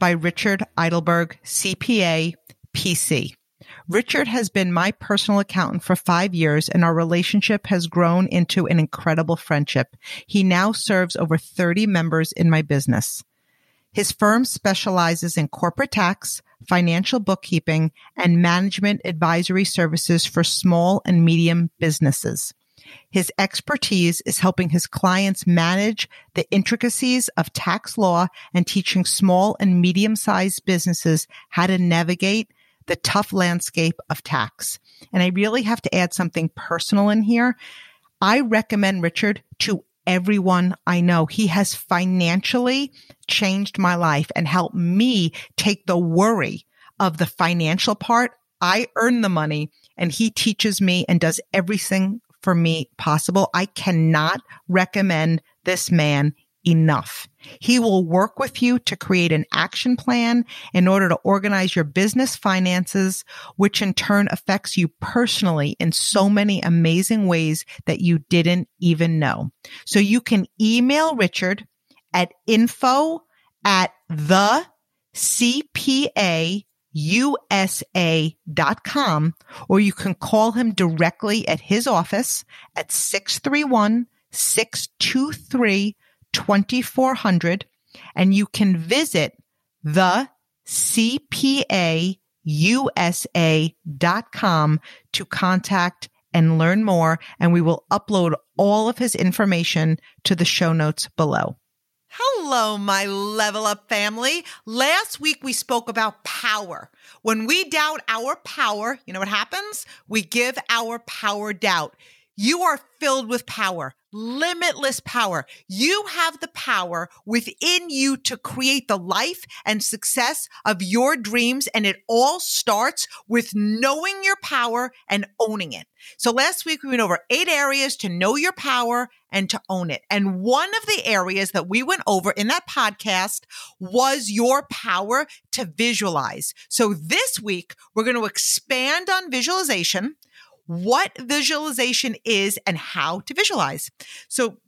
by Richard Eitelberg, CPA, PC. Richard has been my personal accountant for five years and our relationship has grown into an incredible friendship. He now serves over 30 members in my business. His firm specializes in corporate tax, financial bookkeeping, and management advisory services for small and medium businesses. His expertise is helping his clients manage the intricacies of tax law and teaching small and medium sized businesses how to navigate the tough landscape of tax. And I really have to add something personal in here. I recommend Richard to everyone I know. He has financially changed my life and helped me take the worry of the financial part. I earn the money and he teaches me and does everything for me possible. I cannot recommend this man enough. He will work with you to create an action plan in order to organize your business finances, which in turn affects you personally in so many amazing ways that you didn't even know. So you can email Richard at info at the CPA usa.com or you can call him directly at his office at 631 623 2400 and you can visit the CPAUSA.com to contact and learn more. And we will upload all of his information to the show notes below. Hello, my level up family. Last week we spoke about power. When we doubt our power, you know what happens? We give our power doubt. You are filled with power, limitless power. You have the power within you to create the life and success of your dreams. And it all starts with knowing your power and owning it. So last week we went over eight areas to know your power and to own it. And one of the areas that we went over in that podcast was your power to visualize. So this week we're going to expand on visualization what visualization is and how to visualize. So,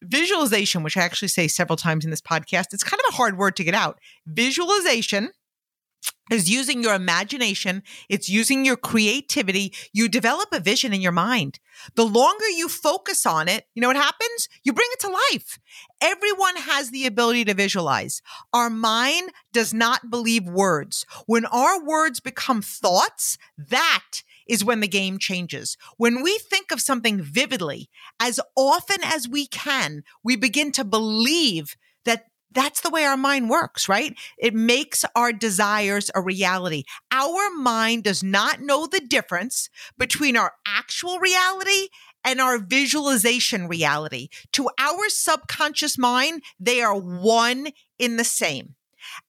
visualization, which I actually say several times in this podcast, it's kind of a hard word to get out. Visualization is using your imagination. It's using your creativity. You develop a vision in your mind. The longer you focus on it, you know what happens? You bring it to life. Everyone has the ability to visualize. Our mind does not believe words. When our words become thoughts, that is when the game changes. When we think of something vividly, as often as we can, we begin to believe that that's the way our mind works, right? It makes our desires a reality. Our mind does not know the difference between our actual reality and our visualization reality. To our subconscious mind, they are one in the same.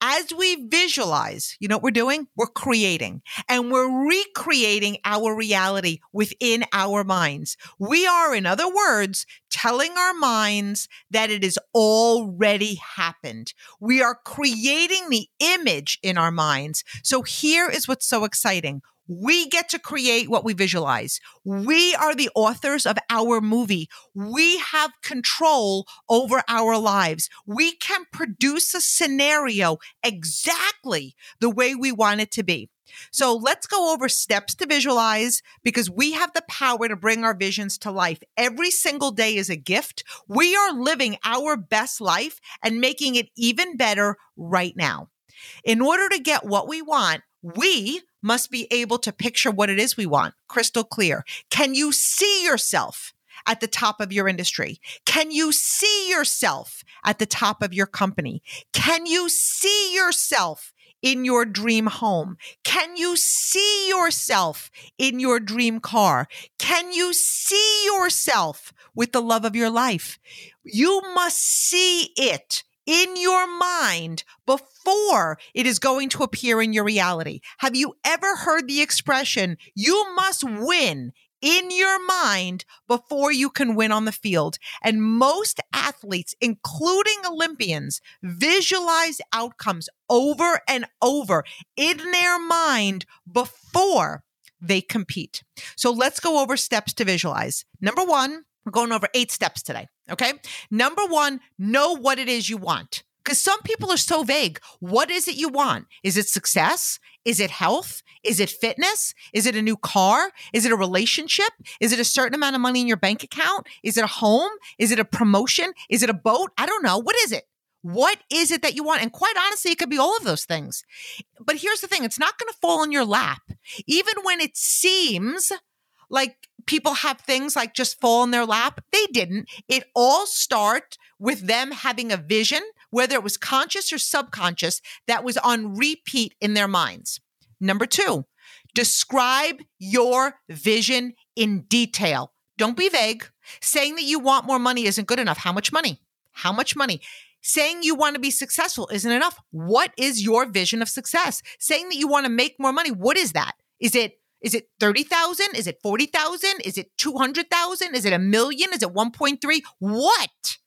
As we visualize, you know what we're doing? We're creating and we're recreating our reality within our minds. We are, in other words, telling our minds that it has already happened. We are creating the image in our minds. So here is what's so exciting. We get to create what we visualize. We are the authors of our movie. We have control over our lives. We can produce a scenario exactly the way we want it to be. So let's go over steps to visualize because we have the power to bring our visions to life. Every single day is a gift. We are living our best life and making it even better right now. In order to get what we want, we must be able to picture what it is we want crystal clear. Can you see yourself? At the top of your industry? Can you see yourself at the top of your company? Can you see yourself in your dream home? Can you see yourself in your dream car? Can you see yourself with the love of your life? You must see it in your mind before it is going to appear in your reality. Have you ever heard the expression, you must win in your mind before you can win on the field. And most athletes, including Olympians, visualize outcomes over and over in their mind before they compete. So let's go over steps to visualize. Number one, we're going over eight steps today. Okay. Number one, know what it is you want. Because some people are so vague. What is it you want? Is it success? Is it health? Is it fitness? Is it a new car? Is it a relationship? Is it a certain amount of money in your bank account? Is it a home? Is it a promotion? Is it a boat? I don't know. What is it? What is it that you want? And quite honestly, it could be all of those things. But here's the thing it's not going to fall in your lap. Even when it seems like people have things like just fall in their lap, they didn't. It all start with them having a vision, whether it was conscious or subconscious, that was on repeat in their minds. Number two, describe your vision in detail. Don't be vague. Saying that you want more money isn't good enough. How much money? How much money? Saying you want to be successful isn't enough. What is your vision of success? Saying that you want to make more money, what is that? Is it is it 30,000? Is it 40,000? Is it 200,000? Is it a million? Is it 1.3? What?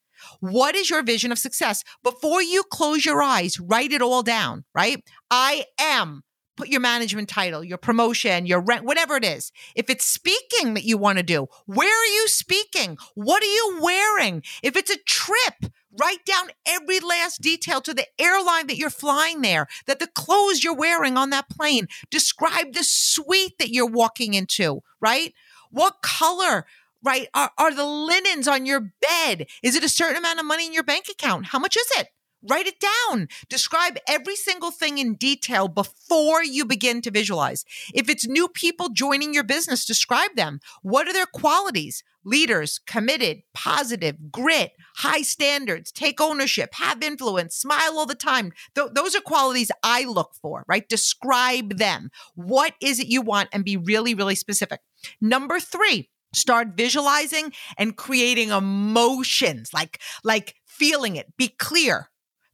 What is your vision of success? Before you close your eyes, write it all down, right? I am put your management title, your promotion, your rent, whatever it is. If it's speaking that you want to do, where are you speaking? What are you wearing? If it's a trip, write down every last detail to the airline that you're flying there, that the clothes you're wearing on that plane. Describe the suite that you're walking into, right? What color? Right? Are, are the linens on your bed? Is it a certain amount of money in your bank account? How much is it? Write it down. Describe every single thing in detail before you begin to visualize. If it's new people joining your business, describe them. What are their qualities? Leaders, committed, positive, grit, high standards, take ownership, have influence, smile all the time. Th- those are qualities I look for, right? Describe them. What is it you want and be really, really specific. Number three, start visualizing and creating emotions like like feeling it be clear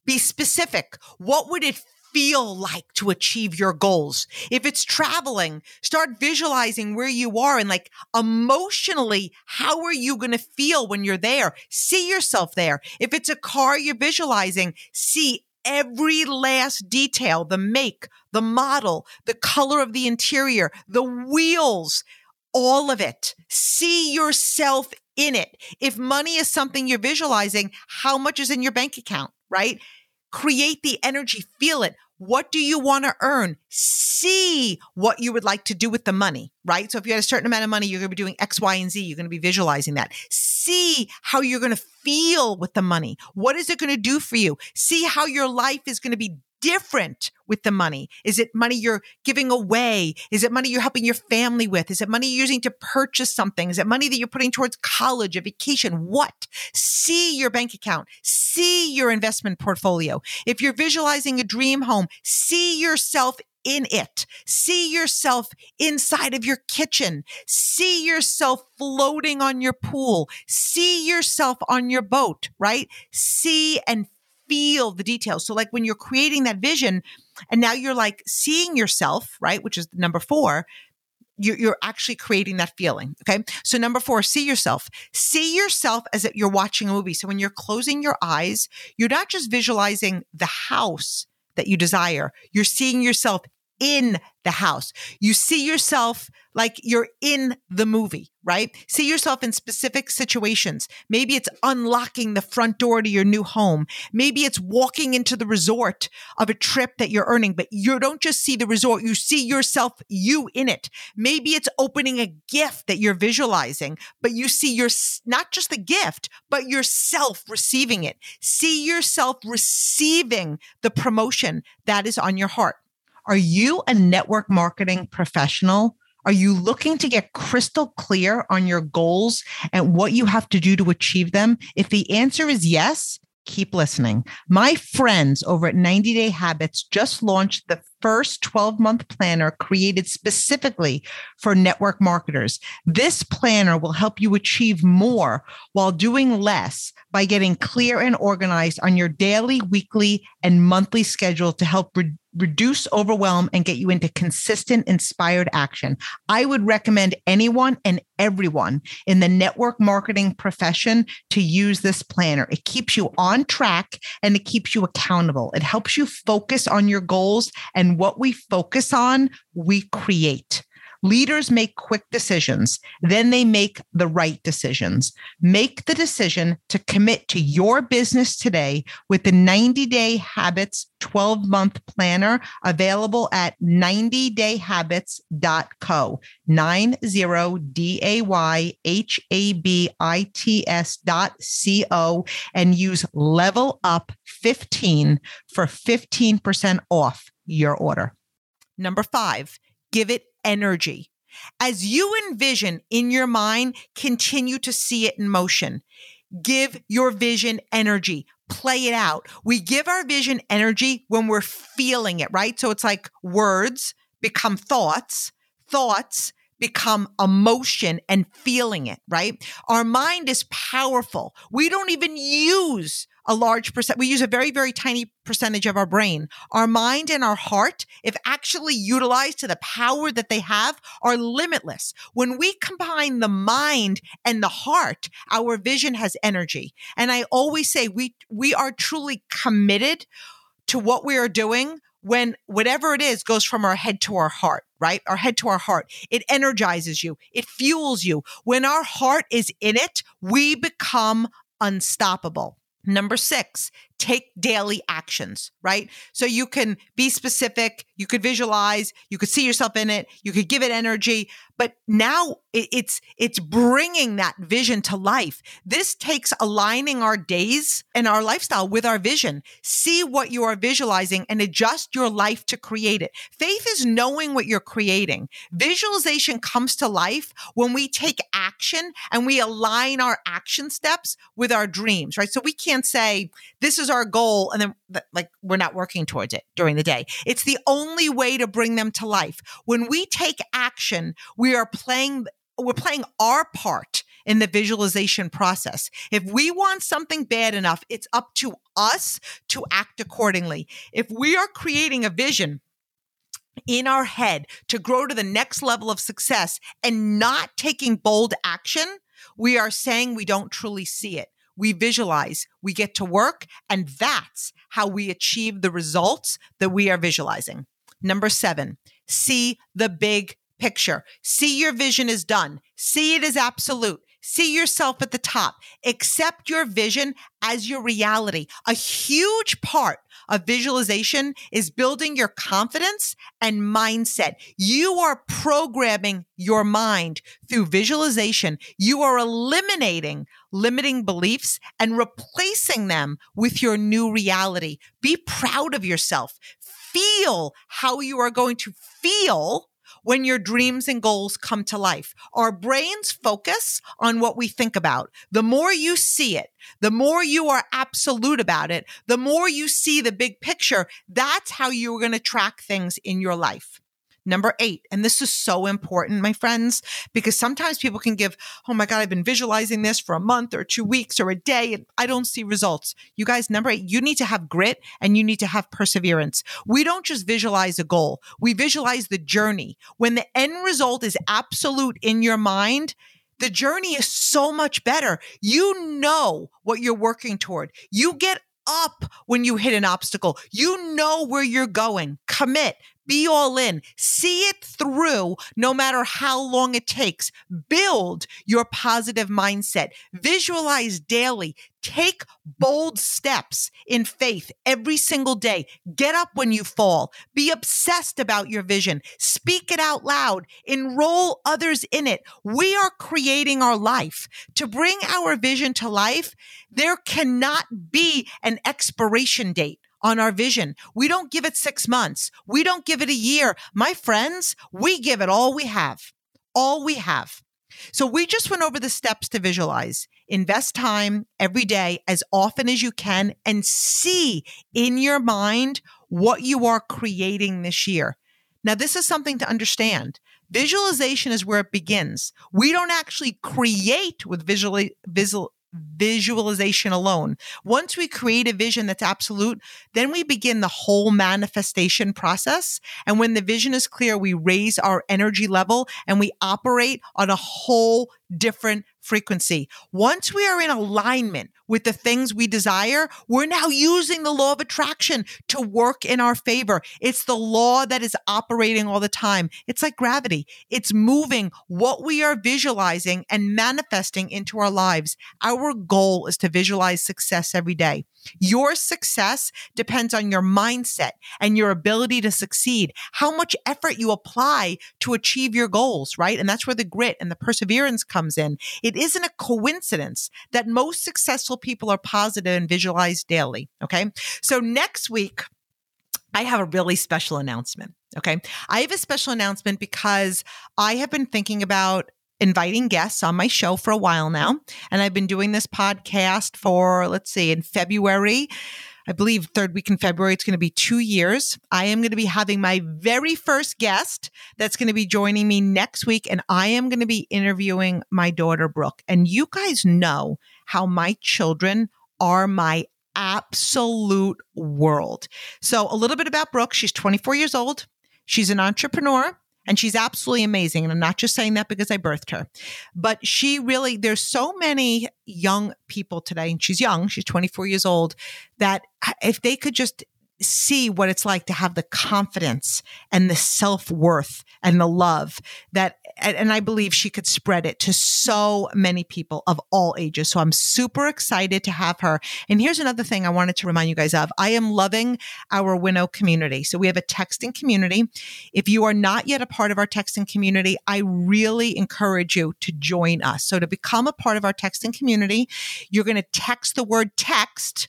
be specific. What would it feel like to achieve your goals? If it's traveling, start visualizing where you are and like emotionally, how are you going to feel when you're there? See yourself there. If it's a car you're visualizing, see every last detail, the make, the model, the color of the interior, the wheels, all of it. See yourself in it. If money is something you're visualizing, how much is in your bank account? right? Create the energy, feel it. What do you want to earn? See what you would like to do with the money, right? So if you had a certain amount of money, you're going to be doing X, Y, and Z. You're going to be visualizing that. See how you're going to feel with the money. What is it going to do for you? See how your life is going to be different with the money? Is it money you're giving away? Is it money you're helping your family with? Is it money you're using to purchase something? Is it money that you're putting towards college, a vacation? What? See your bank account. See your investment portfolio. If you're visualizing a dream home, see yourself in it. See yourself inside of your kitchen. See yourself floating on your pool. See yourself on your boat, right? See and feel the details. So, like when you're creating that vision and now you're like seeing yourself, right? Which is number four. You're, you're actually creating that feeling. Okay. So number four, see yourself. See yourself as if you're watching a movie. So when you're closing your eyes, you're not just visualizing the house that you desire. You're seeing yourself in the house. You see yourself like you're in the movie, right? See yourself in specific situations. Maybe it's unlocking the front door to your new home. Maybe it's walking into the resort of a trip that you're earning, but you don't just see the resort, you see yourself, you in it. Maybe it's opening a gift that you're visualizing, but you see your, not just the gift, but yourself receiving it. See yourself receiving the promotion that is on your heart. Are you a network marketing professional? Are you looking to get crystal clear on your goals and what you have to do to achieve them? If the answer is yes, keep listening. My friends over at 90 Day Habits just launched the first 12 month planner created specifically for network marketers. This planner will help you achieve more while doing less by getting clear and organized on your daily, weekly, and monthly schedule to help re- reduce overwhelm and get you into consistent, inspired action. I would recommend anyone and everyone in the network marketing profession to use this planner. It keeps you on track and it keeps you accountable. It helps you focus on your goals and what we focus on, we create. Leaders make quick decisions, then they make the right decisions. Make the decision to commit to your business today with the 90 Day Habits 12 month planner available at 90dayhabits.co. 90 dot co and use level up 15 for 15% off your order. Number five, give it energy. As you envision in your mind, continue to see it in motion. Give your vision energy. Play it out. We give our vision energy when we're feeling it, right? So it's like words become thoughts, thoughts become emotion and feeling it, right? Our mind is powerful. We don't even use a large percent. We use a very, very tiny percentage of our brain. Our mind and our heart, if actually utilized to the power that they have, are limitless. When we combine the mind and the heart, our vision has energy. And I always say we, we are truly committed to what we are doing when whatever it is goes from our head to our heart, right? Our head to our heart. It energizes you. It fuels you. When our heart is in it, we become unstoppable. Number six, take daily actions, right? So you can be specific, you could visualize, you could see yourself in it, you could give it energy, but now it's it's bringing that vision to life. This takes aligning our days and our lifestyle with our vision. See what you are visualizing and adjust your life to create it. Faith is knowing what you're creating. Visualization comes to life when we take action and we align our action steps with our dreams, right? So we can't say this is our goal and then like we're not working towards it during the day. It's the only way to bring them to life. When we take action, we are playing we're playing our part in the visualization process. If we want something bad enough, it's up to us to act accordingly. If we are creating a vision in our head to grow to the next level of success and not taking bold action, we are saying we don't truly see it we visualize, we get to work, and that's how we achieve the results that we are visualizing. Number seven, see the big picture. See your vision is done. See it as absolute. See yourself at the top. Accept your vision as your reality. A huge part of visualization is building your confidence and mindset. You are programming your mind through visualization. You are eliminating limiting beliefs and replacing them with your new reality. Be proud of yourself. Feel how you are going to feel when your dreams and goals come to life. Our brains focus on what we think about. The more you see it, the more you are absolute about it, the more you see the big picture. That's how you're going to track things in your life. Number eight, and this is so important, my friends, because sometimes people can give, oh my God, I've been visualizing this for a month or two weeks or a day and I don't see results. You guys, number eight, you need to have grit and you need to have perseverance. We don't just visualize a goal, we visualize the journey. When the end result is absolute in your mind, the journey is so much better. You know what you're working toward. You get up when you hit an obstacle. You know where you're going. Commit, be all in. See it through no matter how long it takes. Build your positive mindset. Visualize daily. Take bold steps in faith every single day. Get up when you fall. Be obsessed about your vision. Speak it out loud. Enroll others in it. We are creating our life. To bring our vision to life, there cannot be an expiration date on our vision. We don't give it six months. We don't give it a year. My friends, we give it all we have, all we have. So we just went over the steps to visualize. Invest time every day as often as you can and see in your mind what you are creating this year. Now, this is something to understand. Visualization is where it begins. We don't actually create with visual, visual, visualization alone. Once we create a vision that's absolute, then we begin the whole manifestation process. And when the vision is clear, we raise our energy level and we operate on a whole different frequency. Once we are in alignment with the things we desire, we're now using the law of attraction to work in our favor. It's the law that is operating all the time. It's like gravity. It's moving what we are visualizing and manifesting into our lives. Our goal is to visualize success every day. Your success depends on your mindset and your ability to succeed, how much effort you apply to achieve your goals, right? And that's where the grit and the perseverance comes in. It isn't a coincidence that most successful people are positive and visualize daily. Okay. So next week, I have a really special announcement. Okay. I have a special announcement because I have been thinking about inviting guests on my show for a while now. And I've been doing this podcast for, let's see, in February. I believe third week in February, it's going to be two years. I am going to be having my very first guest that's going to be joining me next week. And I am going to be interviewing my daughter, Brooke. And you guys know how my children are my absolute world. So a little bit about Brooke. She's 24 years old. She's an entrepreneur and she's absolutely amazing. And I'm not just saying that because I birthed her, but she really, there's so many young people today, and she's young, she's 24 years old, that if they could just see what it's like to have the confidence and the self worth and the love that, and I believe she could spread it to so many people of all ages. So I'm super excited to have her. And here's another thing I wanted to remind you guys of. I am loving our WINNO community. So we have a texting community. If you are not yet a part of our texting community, I really encourage you to join us. So to become a part of our texting community, you're going to text the word text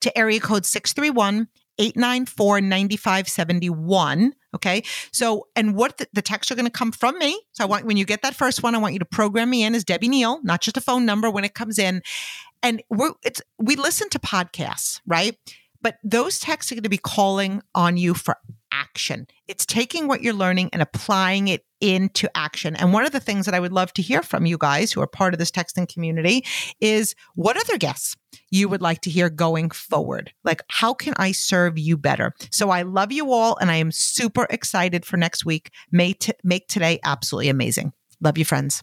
to area code 631 894 9571. Okay. So, and what the, the texts are going to come from me. So I want, when you get that first one, I want you to program me in as Debbie Neal, not just a phone number when it comes in. And we're, it's, we listen to podcasts, right? But those texts are going to be calling on you for action. It's taking what you're learning and applying it into action. And one of the things that I would love to hear from you guys who are part of this texting community is what other guests you would like to hear going forward? Like, how can I serve you better? So I love you all and I am super excited for next week. May t- make today absolutely amazing. Love you, friends.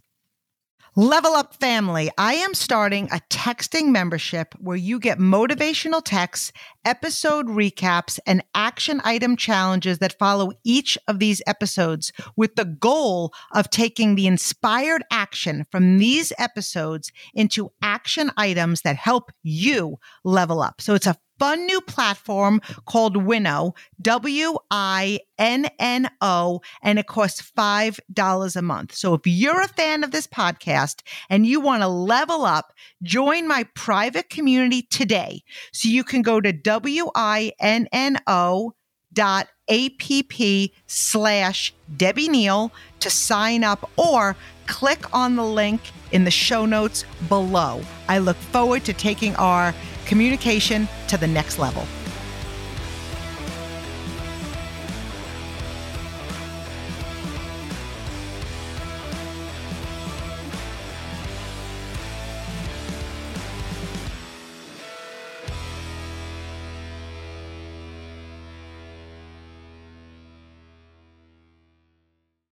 Level Up Family, I am starting a texting membership where you get motivational texts, episode recaps, and action item challenges that follow each of these episodes with the goal of taking the inspired action from these episodes into action items that help you level up. So it's a fun new platform called WINNO, W I N N O, and it costs $5 a month. So if you're a fan of this podcast and you want to level up, join my private community today. So you can go to W I N N O dot app slash Debbie Neal to sign up or click on the link in the show notes below. I look forward to taking our communication to the next level.